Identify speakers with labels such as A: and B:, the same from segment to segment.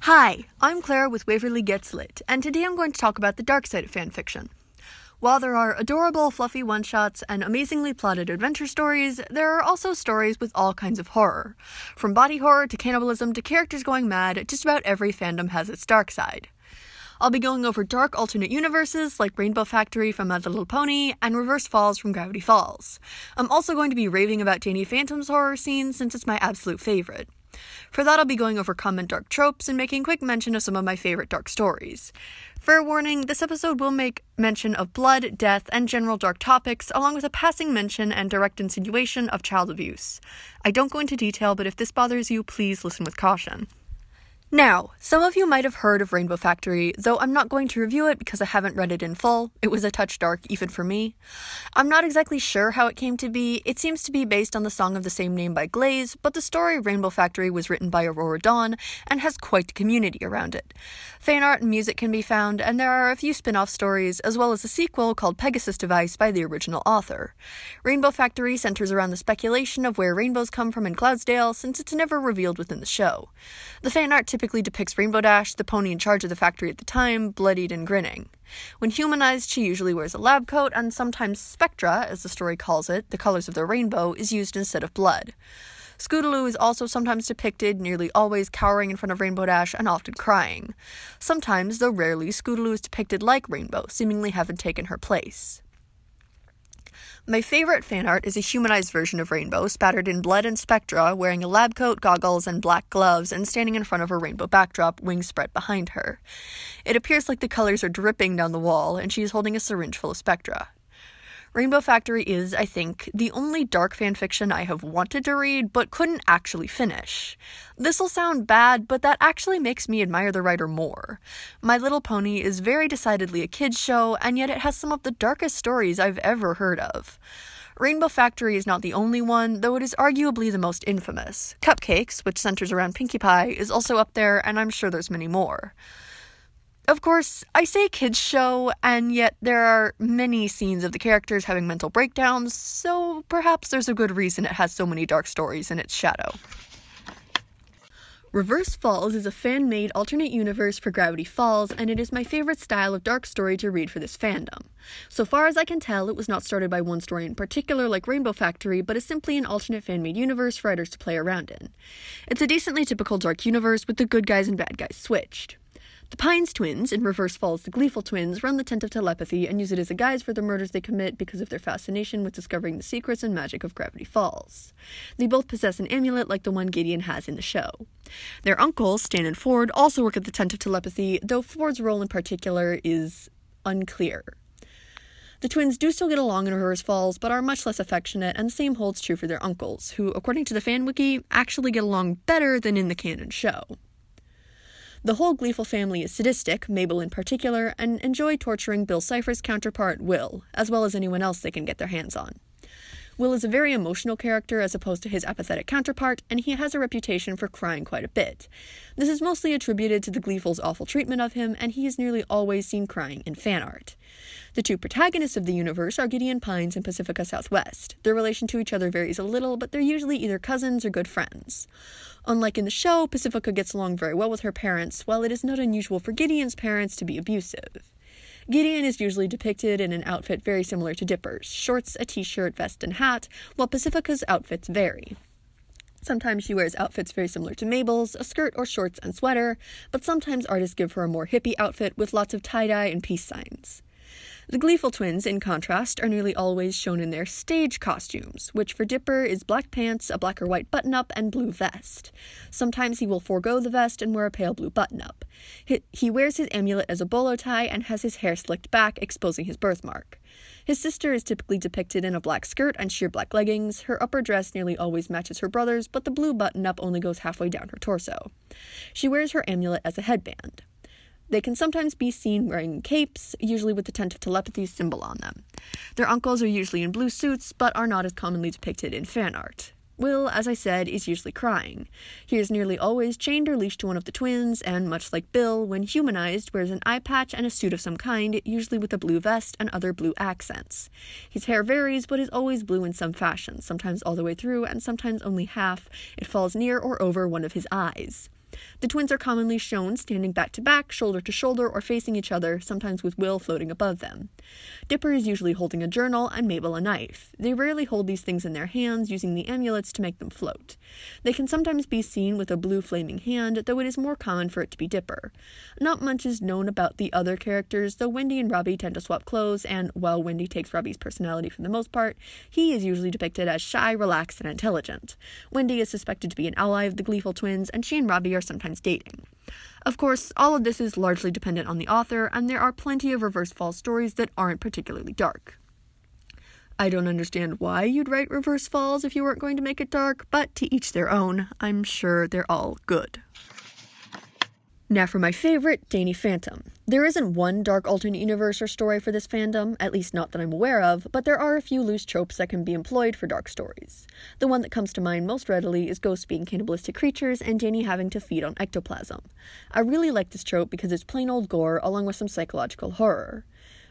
A: Hi, I'm Clara with Waverly Gets Lit, and today I'm going to talk about the dark side of fanfiction. While there are adorable, fluffy one shots and amazingly plotted adventure stories, there are also stories with all kinds of horror. From body horror to cannibalism to characters going mad, just about every fandom has its dark side. I'll be going over dark alternate universes like Rainbow Factory from My Little Pony and Reverse Falls from Gravity Falls. I'm also going to be raving about Danny Phantom's horror scene since it's my absolute favorite. For that, I'll be going over common dark tropes and making quick mention of some of my favorite dark stories. Fair warning, this episode will make mention of blood, death, and general dark topics, along with a passing mention and direct insinuation of child abuse. I don't go into detail, but if this bothers you, please listen with caution. Now, some of you might have heard of Rainbow Factory, though I'm not going to review it because I haven't read it in full. It was a touch dark, even for me. I'm not exactly sure how it came to be. It seems to be based on the song of the same name by Glaze, but the story Rainbow Factory was written by Aurora Dawn and has quite a community around it. Fan art and music can be found, and there are a few spin off stories, as well as a sequel called Pegasus Device by the original author. Rainbow Factory centers around the speculation of where rainbows come from in Cloudsdale, since it's never revealed within the show. The fan art typically depicts Rainbow Dash, the pony in charge of the factory at the time, bloodied and grinning. When humanized, she usually wears a lab coat, and sometimes Spectra, as the story calls it, the colors of the rainbow, is used instead of blood. Scootaloo is also sometimes depicted, nearly always cowering in front of Rainbow Dash and often crying. Sometimes, though rarely, Scootaloo is depicted like Rainbow, seemingly having taken her place. My favorite fan art is a humanized version of Rainbow, spattered in blood and spectra, wearing a lab coat, goggles, and black gloves, and standing in front of a rainbow backdrop, wings spread behind her. It appears like the colors are dripping down the wall, and she is holding a syringe full of spectra. Rainbow Factory is, I think, the only dark fanfiction I have wanted to read but couldn't actually finish. This'll sound bad, but that actually makes me admire the writer more. My Little Pony is very decidedly a kids' show, and yet it has some of the darkest stories I've ever heard of. Rainbow Factory is not the only one, though it is arguably the most infamous. Cupcakes, which centers around Pinkie Pie, is also up there, and I'm sure there's many more. Of course, I say kids' show, and yet there are many scenes of the characters having mental breakdowns, so perhaps there's a good reason it has so many dark stories in its shadow. Reverse Falls is a fan made alternate universe for Gravity Falls, and it is my favorite style of dark story to read for this fandom. So far as I can tell, it was not started by one story in particular like Rainbow Factory, but is simply an alternate fan made universe for writers to play around in. It's a decently typical dark universe with the good guys and bad guys switched. The Pines twins, in Reverse Falls the Gleeful twins, run the Tent of Telepathy and use it as a guise for the murders they commit because of their fascination with discovering the secrets and magic of Gravity Falls. They both possess an amulet like the one Gideon has in the show. Their uncles, Stan and Ford, also work at the Tent of Telepathy, though Ford's role in particular is unclear. The twins do still get along in Reverse Falls, but are much less affectionate, and the same holds true for their uncles, who, according to the fan wiki, actually get along better than in the canon show. The whole Gleeful family is sadistic, Mabel in particular, and enjoy torturing Bill Cipher's counterpart, Will, as well as anyone else they can get their hands on. Will is a very emotional character as opposed to his apathetic counterpart, and he has a reputation for crying quite a bit. This is mostly attributed to the Gleeful's awful treatment of him, and he is nearly always seen crying in fan art. The two protagonists of the universe are Gideon Pines and Pacifica Southwest. Their relation to each other varies a little, but they're usually either cousins or good friends. Unlike in the show, Pacifica gets along very well with her parents, while it is not unusual for Gideon's parents to be abusive. Gideon is usually depicted in an outfit very similar to Dipper's shorts, a t shirt, vest, and hat, while Pacifica's outfits vary. Sometimes she wears outfits very similar to Mabel's, a skirt or shorts and sweater, but sometimes artists give her a more hippie outfit with lots of tie dye and peace signs. The Gleeful twins, in contrast, are nearly always shown in their stage costumes, which for Dipper is black pants, a black or white button up, and blue vest. Sometimes he will forego the vest and wear a pale blue button up. He, wears his amulet as a bolo tie and has his hair slicked back, exposing his birthmark. His sister is typically depicted in a black skirt and sheer black leggings. Her upper dress nearly always matches her brother's, but the blue button up only goes halfway down her torso. She wears her amulet as a headband. They can sometimes be seen wearing capes, usually with the tent of telepathy symbol on them. Their uncles are usually in blue suits, but are not as commonly depicted in fan art. Will, as I said, is usually crying. He is nearly always chained or leashed to one of the twins, and much like Bill, when humanized, wears an eye patch and a suit of some kind, usually with a blue vest and other blue accents. His hair varies, but is always blue in some fashion, sometimes all the way through, and sometimes only half. It falls near or over one of his eyes. The twins are commonly shown standing back to back, shoulder to shoulder, or facing each other, sometimes with Will floating above them. Dipper is usually holding a journal and Mabel a knife. They rarely hold these things in their hands, using the amulets to make them float. They can sometimes be seen with a blue flaming hand, though it is more common for it to be Dipper. Not much is known about the other characters, though Wendy and Robbie tend to swap clothes, and while Wendy takes Robbie's personality for the most part, he is usually depicted as shy, relaxed, and intelligent. Wendy is suspected to be an ally of the gleeful twins, and she and Robbie are sometimes dating. Of course, all of this is largely dependent on the author, and there are plenty of Reverse Falls stories that aren't particularly dark. I don't understand why you'd write Reverse Falls if you weren't going to make it dark, but to each their own. I'm sure they're all good. Now for my favorite, Danny Phantom. There isn't one dark alternate universe or story for this fandom, at least not that I'm aware of, but there are a few loose tropes that can be employed for dark stories. The one that comes to mind most readily is ghosts being cannibalistic creatures and Danny having to feed on ectoplasm. I really like this trope because it's plain old gore along with some psychological horror.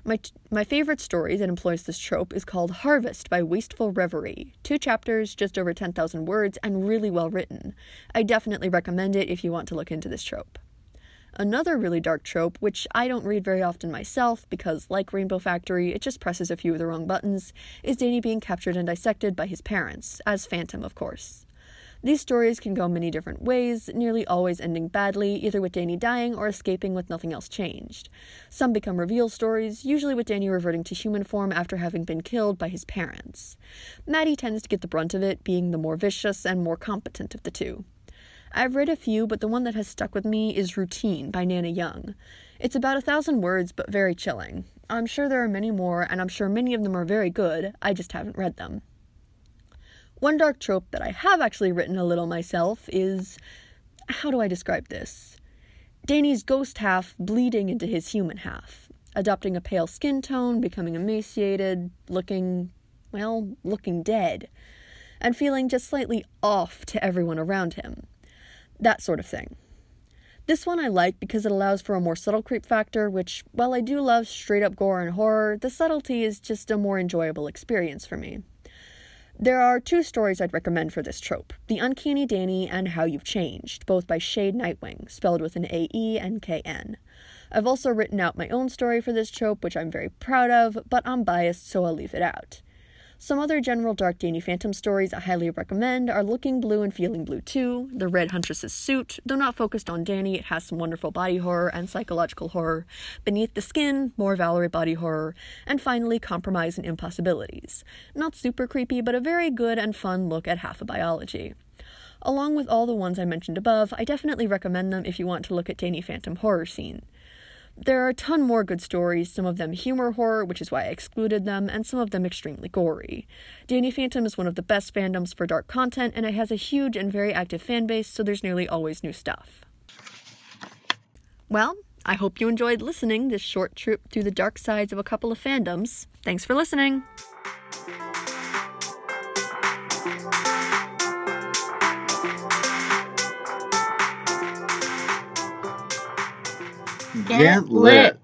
A: My, t- my favorite story that employs this trope is called Harvest by Wasteful Reverie. Two chapters, just over 10,000 words, and really well written. I definitely recommend it if you want to look into this trope. Another really dark trope, which I don't read very often myself because, like Rainbow Factory, it just presses a few of the wrong buttons, is Danny being captured and dissected by his parents, as Phantom, of course. These stories can go many different ways, nearly always ending badly, either with Danny dying or escaping with nothing else changed. Some become reveal stories, usually with Danny reverting to human form after having been killed by his parents. Maddie tends to get the brunt of it, being the more vicious and more competent of the two. I've read a few, but the one that has stuck with me is Routine by Nana Young. It's about a thousand words, but very chilling. I'm sure there are many more, and I'm sure many of them are very good, I just haven't read them. One dark trope that I have actually written a little myself is how do I describe this? Danny's ghost half bleeding into his human half, adopting a pale skin tone, becoming emaciated, looking, well, looking dead, and feeling just slightly off to everyone around him that sort of thing. This one I like because it allows for a more subtle creep factor, which, while I do love straight up gore and horror, the subtlety is just a more enjoyable experience for me. There are two stories I'd recommend for this trope The Uncanny Danny and How You've Changed, both by Shaede Knightwing, spelled with an A E and K N. I've also written out my own story for this trope, which I'm very proud of, but I'm biased, so I'll leave it out. Some other general Dark Danny Phantom stories I highly recommend are Looking Blue and Feeling Blue 2, The Red Huntress's Suit, though not focused on Danny, it has some wonderful body horror and psychological horror, Beneath the Skin, more Valerie body horror, and finally Compromise and Impossibilities. Not super creepy, but a very good and fun look at halfa biology. Along with all the ones I mentioned above, I definitely recommend them if you want to look at Danny Phantom horror scene. There are a ton more good stories, some of them humor horror, which is why I excluded them, and some of them extremely gory. Danny Phantom is one of the best fandoms for dark content, and it has a huge and very active fan base, so there's nearly always new stuff. Well, I hope you enjoyed listening this short trip through the dark sides of a couple of fandoms. Thanks for listening!
B: Get lit.